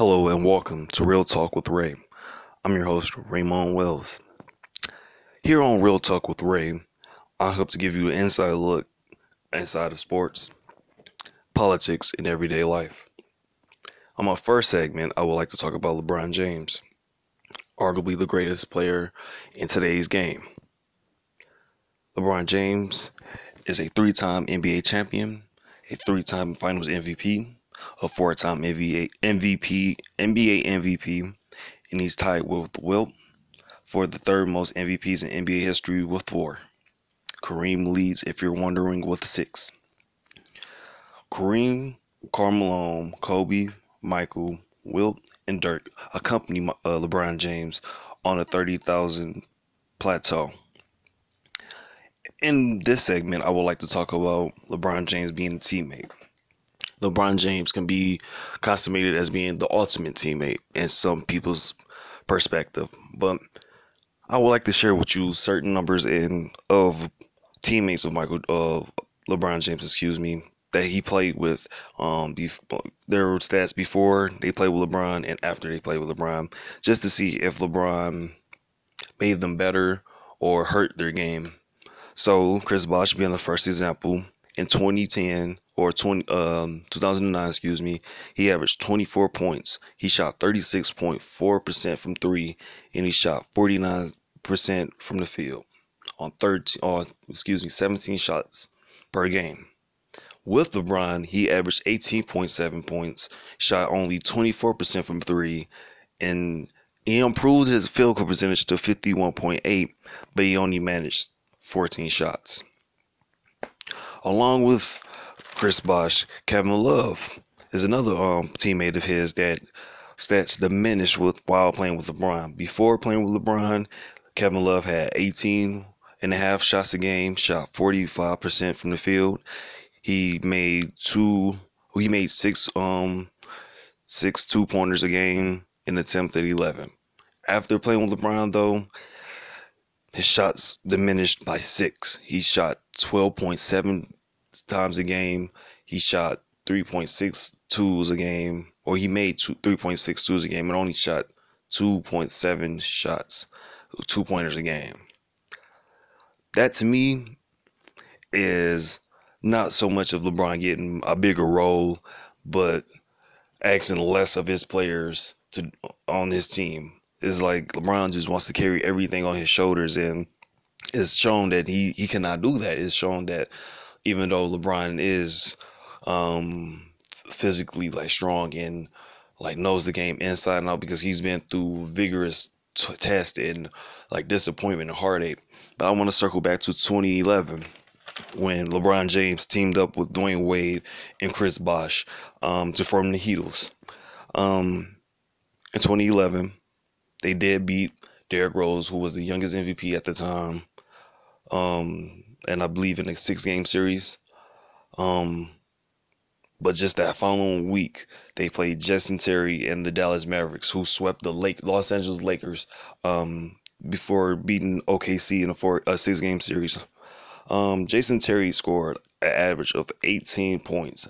Hello and welcome to Real Talk with Ray. I'm your host, Raymond Wells. Here on Real Talk with Ray, I hope to give you an inside look inside of sports, politics, and everyday life. On my first segment, I would like to talk about LeBron James, arguably the greatest player in today's game. LeBron James is a three time NBA champion, a three time finals MVP, a four time NBA, MVP, NBA MVP, and he's tied with Wilt for the third most MVPs in NBA history with four. Kareem leads, if you're wondering, with six. Kareem, Carmelo, Kobe, Michael, Wilt, and Dirk accompany uh, LeBron James on a 30,000 plateau. In this segment, I would like to talk about LeBron James being a teammate. LeBron James can be consummated as being the ultimate teammate in some people's perspective, but I would like to share with you certain numbers in of teammates of Michael of LeBron James, excuse me, that he played with. Um, their stats before they played with LeBron and after they played with LeBron, just to see if LeBron made them better or hurt their game. So Chris Bosh being the first example in 2010 or 20 um 2009, excuse me, he averaged 24 points. He shot 36.4% from 3 and he shot 49% from the field on 13 or excuse me, 17 shots per game. With LeBron, he averaged 18.7 points, shot only 24% from 3 and he improved his field goal percentage to 51.8, but he only managed 14 shots. Along with Chris Bosh, Kevin Love is another um, teammate of his that stats diminished with while playing with LeBron. Before playing with LeBron, Kevin Love had 18 and a half shots a game, shot 45% from the field. He made two he made six um six two pointers a game and attempted 11. After playing with LeBron though, his shots diminished by 6. He shot 12.7 times a game. He shot 3.6 twos a game, or he made two, 3.6 twos a game and only shot 2.7 shots, two pointers a game. That to me is not so much of LeBron getting a bigger role, but asking less of his players to on his team. It's like LeBron just wants to carry everything on his shoulders, and it's shown that he he cannot do that. It's shown that even though LeBron is um, physically like strong and like knows the game inside and out because he's been through vigorous t- test and like disappointment and heartache. But I want to circle back to 2011 when LeBron James teamed up with Dwyane Wade and Chris Bosh um, to form the Heatles. Um, in 2011, they did beat Derrick Rose, who was the youngest MVP at the time. Um, and I believe in a six game series. Um, but just that following week, they played Jason Terry and the Dallas Mavericks, who swept the Lake Los Angeles Lakers um, before beating OKC in a four a six game series. Um, Jason Terry scored an average of 18 points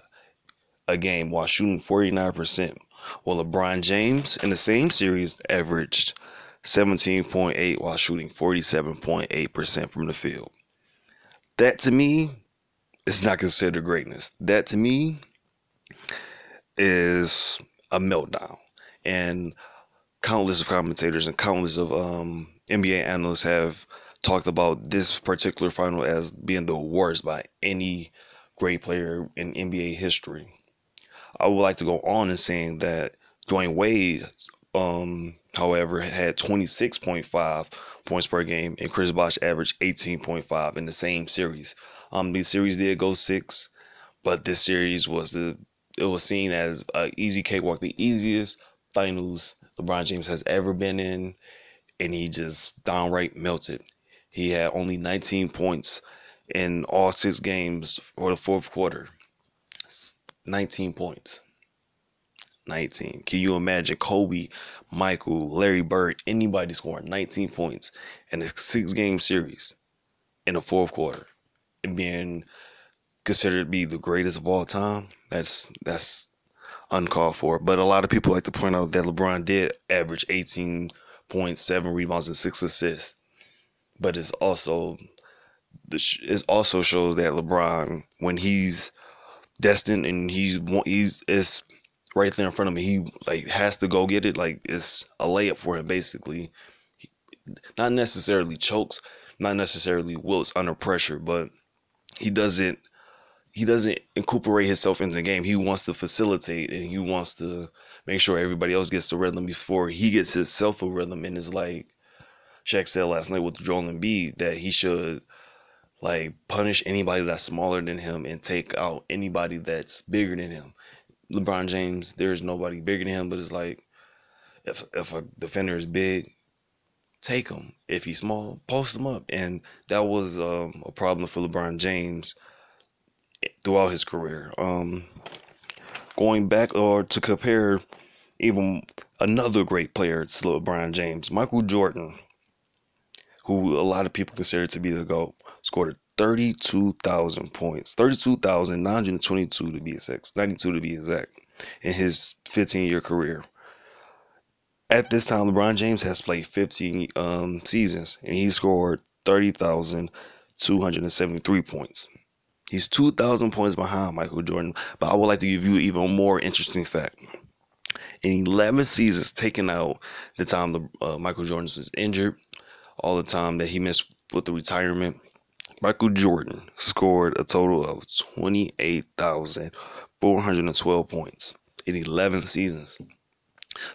a game while shooting 49%, while LeBron James in the same series averaged 17.8 while shooting 47.8% from the field. That to me is not considered greatness. That to me is a meltdown. And countless of commentators and countless of um, NBA analysts have talked about this particular final as being the worst by any great player in NBA history. I would like to go on and saying that Dwyane Wade, um, however, had 26.5 points per game, and Chris Bosh averaged 18.5 in the same series. Um, the series did go six, but this series was the it was seen as an easy cakewalk, the easiest finals LeBron James has ever been in, and he just downright melted. He had only 19 points in all six games for the fourth quarter. 19 points. 19. Can you imagine Kobe, Michael, Larry Bird, anybody scoring 19 points in a six game series in the fourth quarter and being considered to be the greatest of all time? That's that's uncalled for. But a lot of people like to point out that LeBron did average 18.7 rebounds and six assists. But it's also it also shows that LeBron, when he's destined and he's he's is right there in front of me. he like has to go get it. Like it's a layup for him, basically. He, not necessarily chokes, not necessarily wilts under pressure, but he doesn't he doesn't incorporate himself into the game. He wants to facilitate and he wants to make sure everybody else gets the rhythm before he gets himself a rhythm. And it's like Shaq said last night with Joel Embiid that he should like punish anybody that's smaller than him and take out anybody that's bigger than him. LeBron James, there's nobody bigger than him, but it's like if if a defender is big, take him. If he's small, post him up. And that was um, a problem for LeBron James throughout his career. Um, going back or to compare even another great player to LeBron James, Michael Jordan, who a lot of people consider to be the GOAT, scored 32,000 points, 32,922 to be exact, 92 to be exact, in his 15 year career. At this time, LeBron James has played 15 um, seasons and he scored 30,273 points. He's 2,000 points behind Michael Jordan, but I would like to give you even more interesting fact. In 11 seasons, taking out the time the, uh, Michael Jordan was injured, all the time that he missed with the retirement, Michael Jordan scored a total of 28,412 points in 11 seasons.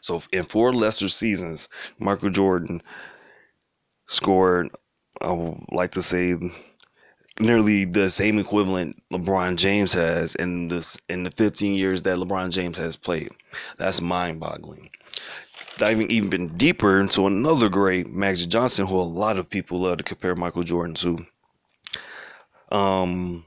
So in four lesser seasons, Michael Jordan scored, I would like to say, nearly the same equivalent LeBron James has in this in the 15 years that LeBron James has played. That's mind-boggling. Diving even deeper into another great, Magic Johnson, who a lot of people love to compare Michael Jordan to. Um,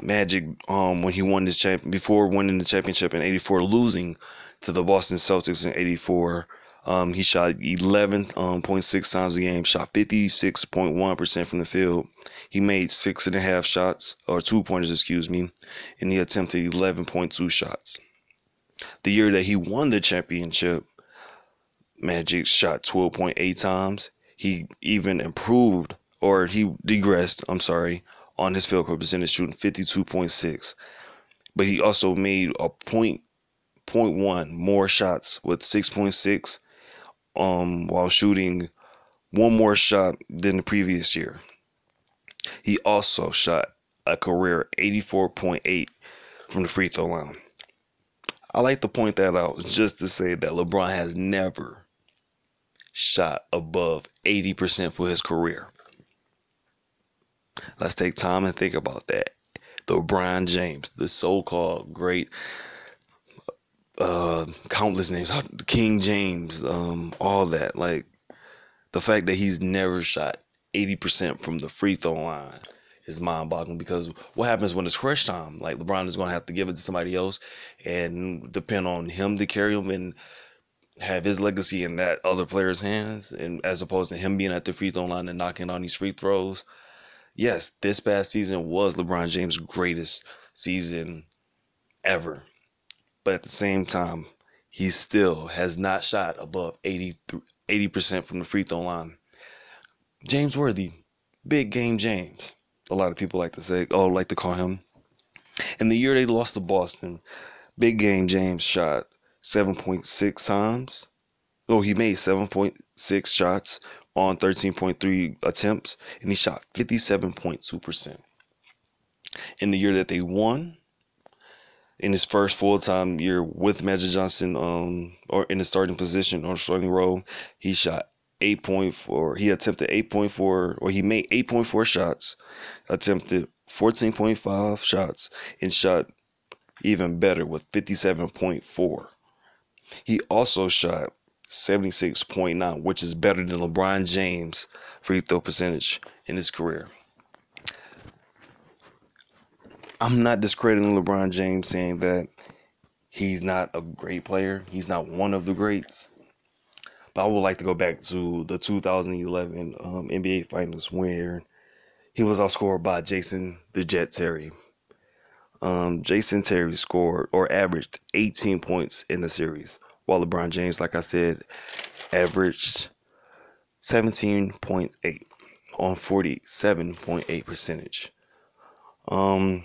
Magic, um, when he won this champ before winning the championship in '84, losing to the Boston Celtics in '84 um, he shot 11.6 um, times a game, shot 56.1% from the field. He made six and a half shots, or two pointers, excuse me, and he attempted 11.2 shots. The year that he won the championship, Magic shot 12.8 times. He even improved, or he digressed, I'm sorry, on his field goal percentage, shooting 52.6. But he also made a point, point one more shots with 6.6 um, while shooting one more shot than the previous year. He also shot a career 84.8 from the free throw line. I like to point that out just to say that LeBron has never shot above 80% for his career. Let's take time and think about that. LeBron James, the so called great uh, countless names, King James, um, all that. Like the fact that he's never shot 80% from the free throw line is mind boggling because what happens when it's crunch time? Like LeBron is going to have to give it to somebody else and depend on him to carry him and have his legacy in that other player's hands, and as opposed to him being at the free throw line and knocking on these free throws. Yes, this past season was LeBron James' greatest season ever but at the same time, he still has not shot above 80 percent from the free throw line. James Worthy, big game James. A lot of people like to say, oh, like to call him. In the year they lost to Boston, big game James shot 7.6 times. Oh, he made 7.6 shots on 13.3 attempts, and he shot 57.2%. In the year that they won, in his first full time year with Magic Johnson, um, or in the starting position or starting role, he shot 8.4. He attempted 8.4, or he made 8.4 shots, attempted 14.5 shots, and shot even better with 57.4. He also shot 76.9, which is better than LeBron James' free throw percentage in his career. I'm not discrediting LeBron James saying that he's not a great player. He's not one of the greats. But I would like to go back to the 2011 um, NBA Finals where he was outscored by Jason the Jet Terry. Um, Jason Terry scored or averaged 18 points in the series, while LeBron James, like I said, averaged 17.8 on 47.8 percentage. Um,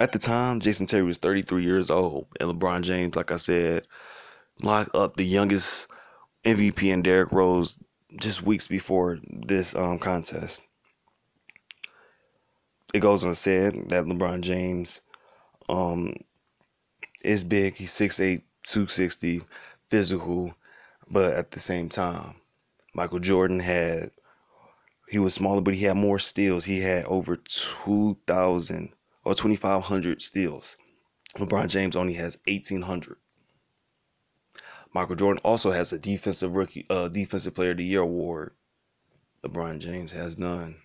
at the time, Jason Terry was 33 years old, and LeBron James, like I said, locked up the youngest MVP and Derrick Rose just weeks before this um, contest. It goes on said that LeBron James um, is big. He's 6'8", 260, physical, but at the same time, Michael Jordan had he was smaller, but he had more steals. He had over 2,000 or 2,500 steals. LeBron James only has 1,800. Michael Jordan also has a defensive rookie, uh, defensive player of the year award. LeBron James has none.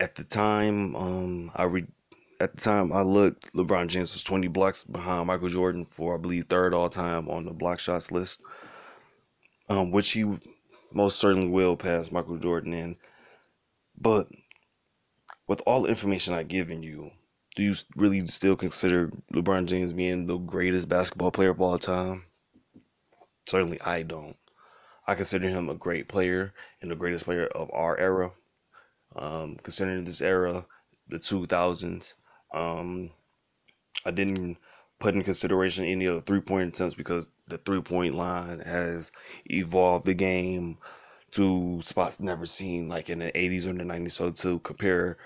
At the time, um, I read. At the time I looked, LeBron James was 20 blocks behind Michael Jordan for, I believe, third all time on the block shots list, um, which he most certainly will pass Michael Jordan in. But with all the information I've given you, do you really still consider LeBron James being the greatest basketball player of all time? Certainly, I don't. I consider him a great player and the greatest player of our era. Um, considering this era, the 2000s, um, I didn't put in consideration any of the three point attempts because the three point line has evolved the game to spots never seen like in the 80s or the 90s. So to compare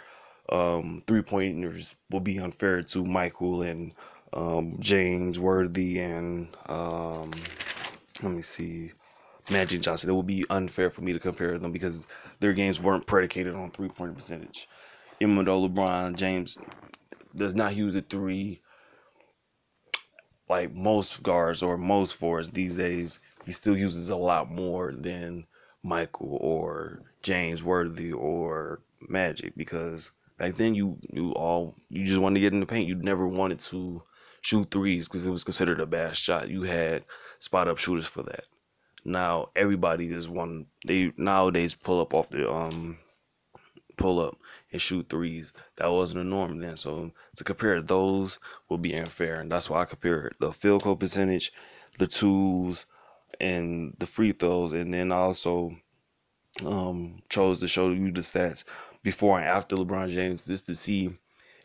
um, three pointers will be unfair to Michael and um, James Worthy and um, let me see, Magic Johnson. It would be unfair for me to compare them because their games weren't predicated on three point percentage. Even though LeBron James does not use the three like most guards or most forwards these days, he still uses a lot more than Michael or James Worthy or Magic because Back then, you you all you just wanted to get in the paint. You never wanted to shoot threes because it was considered a bad shot. You had spot up shooters for that. Now everybody is one. They nowadays pull up off the um pull up and shoot threes. That wasn't a norm then. So to compare those would be unfair, and that's why I compare the field goal percentage, the tools, and the free throws, and then also um chose to show you the stats before and after LeBron James just to see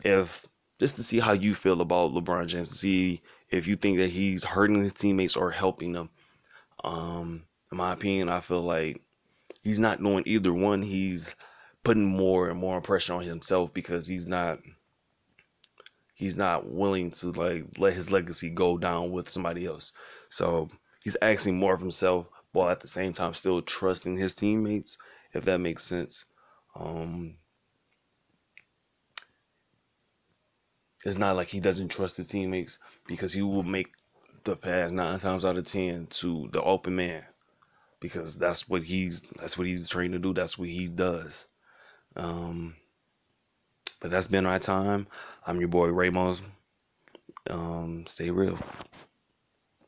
if just to see how you feel about LeBron James, to see if you think that he's hurting his teammates or helping them. Um, in my opinion, I feel like he's not doing either one. He's putting more and more pressure on himself because he's not he's not willing to like let his legacy go down with somebody else. So he's asking more of himself while at the same time still trusting his teammates, if that makes sense. Um, it's not like he doesn't trust his teammates because he will make the pass nine times out of ten to the open man because that's what he's that's what he's trained to do. That's what he does. Um, but that's been our time. I'm your boy Ramos. Um, stay real.